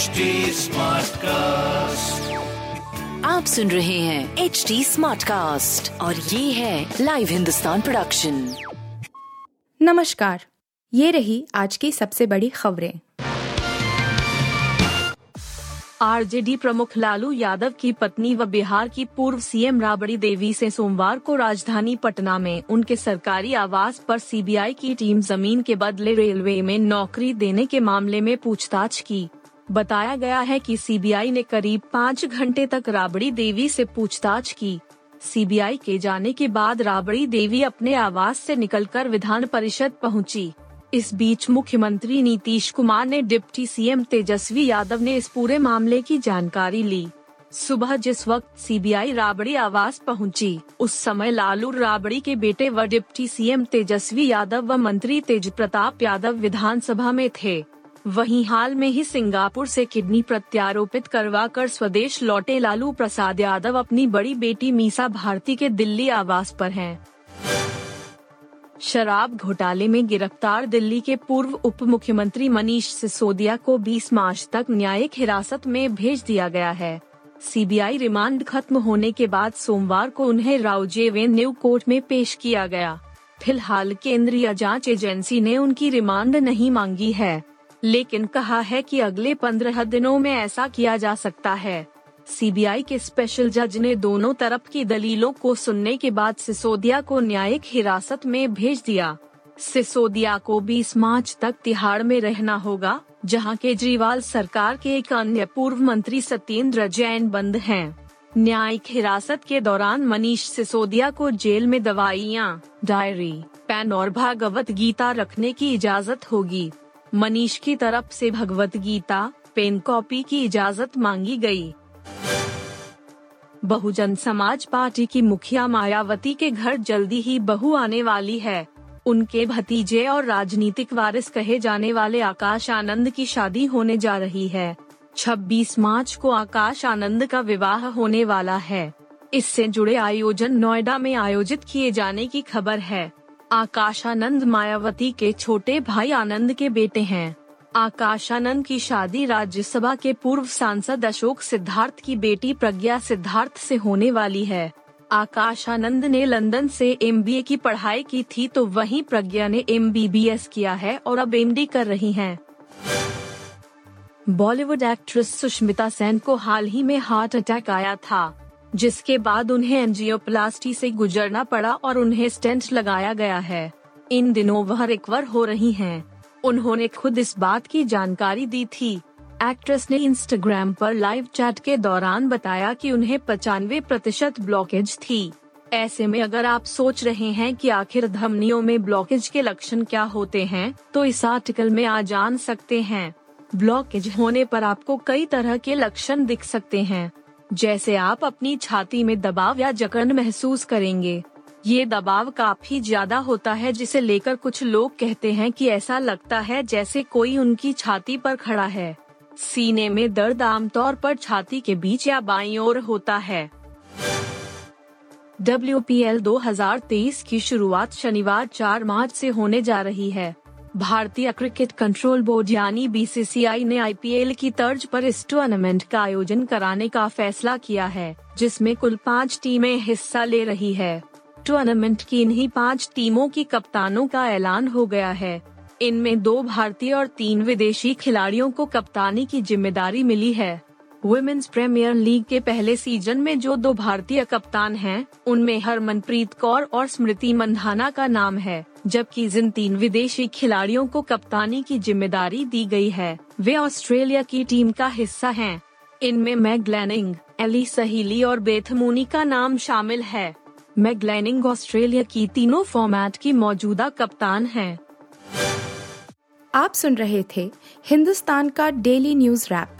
HD cast आप सुन रहे हैं एच डी स्मार्ट कास्ट और ये है लाइव हिंदुस्तान प्रोडक्शन नमस्कार ये रही आज की सबसे बड़ी खबरें। आरजेडी प्रमुख लालू यादव की पत्नी व बिहार की पूर्व सीएम राबड़ी देवी से सोमवार को राजधानी पटना में उनके सरकारी आवास पर सीबीआई की टीम ज़मीन के बदले रेलवे में नौकरी देने के मामले में पूछताछ की। बताया गया है कि सीबीआई ने करीब पाँच घंटे तक राबड़ी देवी से पूछताछ की। सीबीआई के जाने के बाद राबड़ी देवी अपने आवास से निकलकर विधान परिषद पहुँची। इस बीच मुख्यमंत्री नीतीश कुमार ने डिप्टी सीएम तेजस्वी यादव ने इस पूरे मामले की जानकारी ली। सुबह जिस वक्त सीबीआई राबड़ी आवास पहुँची, उस समय लालू राबड़ी के बेटे व डिप्टी सीएम तेजस्वी यादव व मंत्री तेज प्रताप यादव विधानसभा में थे। वहीं हाल में ही सिंगापुर से किडनी प्रत्यारोपित करवा कर स्वदेश लौटे लालू प्रसाद यादव अपनी बड़ी बेटी मीसा भारती के दिल्ली आवास पर हैं। शराब घोटाले में गिरफ़्तार दिल्ली के पूर्व उप मुख्यमंत्री मनीष सिसोदिया को 20 मार्च तक न्यायिक हिरासत में भेज दिया गया है। सीबीआई रिमांड खत्म होने के बाद सोमवार को उन्हें राउजे न्यू कोर्ट में पेश किया गया। फ़िलहाल केंद्रीय जाँच एजेंसी ने उनकी रिमांड नहीं मांगी है। लेकिन कहा है कि अगले पंद्रह दिनों में ऐसा किया जा सकता है। सीबीआई के स्पेशल जज ने दोनों तरफ़ की दलीलों को सुनने के बाद सिसोदिया को न्यायिक हिरासत में भेज दिया। सिसोदिया को 20 मार्च तक तिहाड़ में रहना होगा, जहाँ केजरीवाल सरकार के एक अन्य पूर्व मंत्री सत्येंद्र जैन बंद हैं। न्यायिक हिरासत के दौरान मनीष सिसोदिया को जेल में दवाइयाँ, डायरी, पेन और भागवत गीता रखने की इजाज़त होगी। मनीष की तरफ़ से भगवत गीता, पेन कॉपी की इजाज़त मांगी गई। बहुजन समाज पार्टी की मुखिया मायावती के घर जल्दी ही बहु आने वाली है। उनके भतीजे और राजनीतिक वारिस कहे जाने वाले आकाश आनंद की शादी होने जा रही है। 26 मार्च को आकाश आनंद का विवाह होने वाला है। इससे जुड़े आयोजन नोएडा में आयोजित किए जाने की खबर है। आकाश आनंद मायावती के छोटे भाई आनंद के बेटे हैं। आकाश आनंद की शादी राज्यसभा के पूर्व सांसद अशोक सिद्धार्थ की बेटी प्रज्ञा सिद्धार्थ से होने वाली है। आकाश आनंद ने लंदन से एमबीए की पढ़ाई की थी तो वहीं प्रज्ञा ने एमबीबीएस किया है और अब एमडी कर रही हैं। बॉलीवुड एक्ट्रेस सुष्मिता सेन को हाल ही में हार्ट अटैक आया था। जिसके बाद उन्हें एंजियोप्लास्टी से गुजरना पड़ा और उन्हें स्टेंट लगाया गया है। इन दिनों वह रिकवर हो रही हैं। उन्होंने खुद इस बात की जानकारी दी थी। एक्ट्रेस ने इंस्टाग्राम पर लाइव चैट के दौरान बताया कि उन्हें पचानवे प्रतिशत ब्लॉकेज थी। ऐसे में अगर आप सोच रहे हैं कि आखिर धमनियों में ब्लॉकेज के लक्षण क्या होते हैं तो इस आर्टिकल में आ जान सकते हैं। ब्लॉकेज होने पर आपको कई तरह के लक्षण दिख सकते हैं। जैसे आप अपनी छाती में दबाव या जकड़न महसूस करेंगे। ये दबाव काफ़ी ज़्यादा होता है, जिसे लेकर कुछ लोग कहते हैं कि ऐसा लगता है जैसे कोई उनकी छाती पर खड़ा है। सीने में दर्द आमतौर पर छाती के बीच या बाई ओर होता है। हज़ार तेईस की शुरुआत शनिवार 4 मार्च से होने जा रही है। भारतीय क्रिकेट कंट्रोल बोर्ड यानी बीसीसीआई ने आईपीएल की तर्ज पर इस टूर्नामेंट का आयोजन कराने का फैसला किया है, जिसमें कुल पाँच टीमें हिस्सा ले रही है। टूर्नामेंट की इन्हीं पाँच टीमों की कप्तानों का ऐलान हो गया है। इनमें दो भारतीय और तीन विदेशी खिलाड़ियों को कप्तानी की ज़िम्मेदारी मिली है। वुमेन्स प्रीमियर लीग के पहले सीज़न में जो दो भारतीय कप्तान हैं, उनमें हरमनप्रीत कौर और स्मृति मंधाना का नाम है जबकि जिन तीन विदेशी खिलाड़ियों को कप्तानी की ज़िम्मेदारी दी गई है वे ऑस्ट्रेलिया की टीम का हिस्सा हैं। इनमें मैगलैनिंग एली सहीली और बेथमूनी का नाम शामिल है मैग्लैनिंग ऑस्ट्रेलिया की तीनों फॉर्मेट की मौजूदा कप्तान हैं। आप सुन रहे थे हिंदुस्तान का डेली न्यूज़ रैप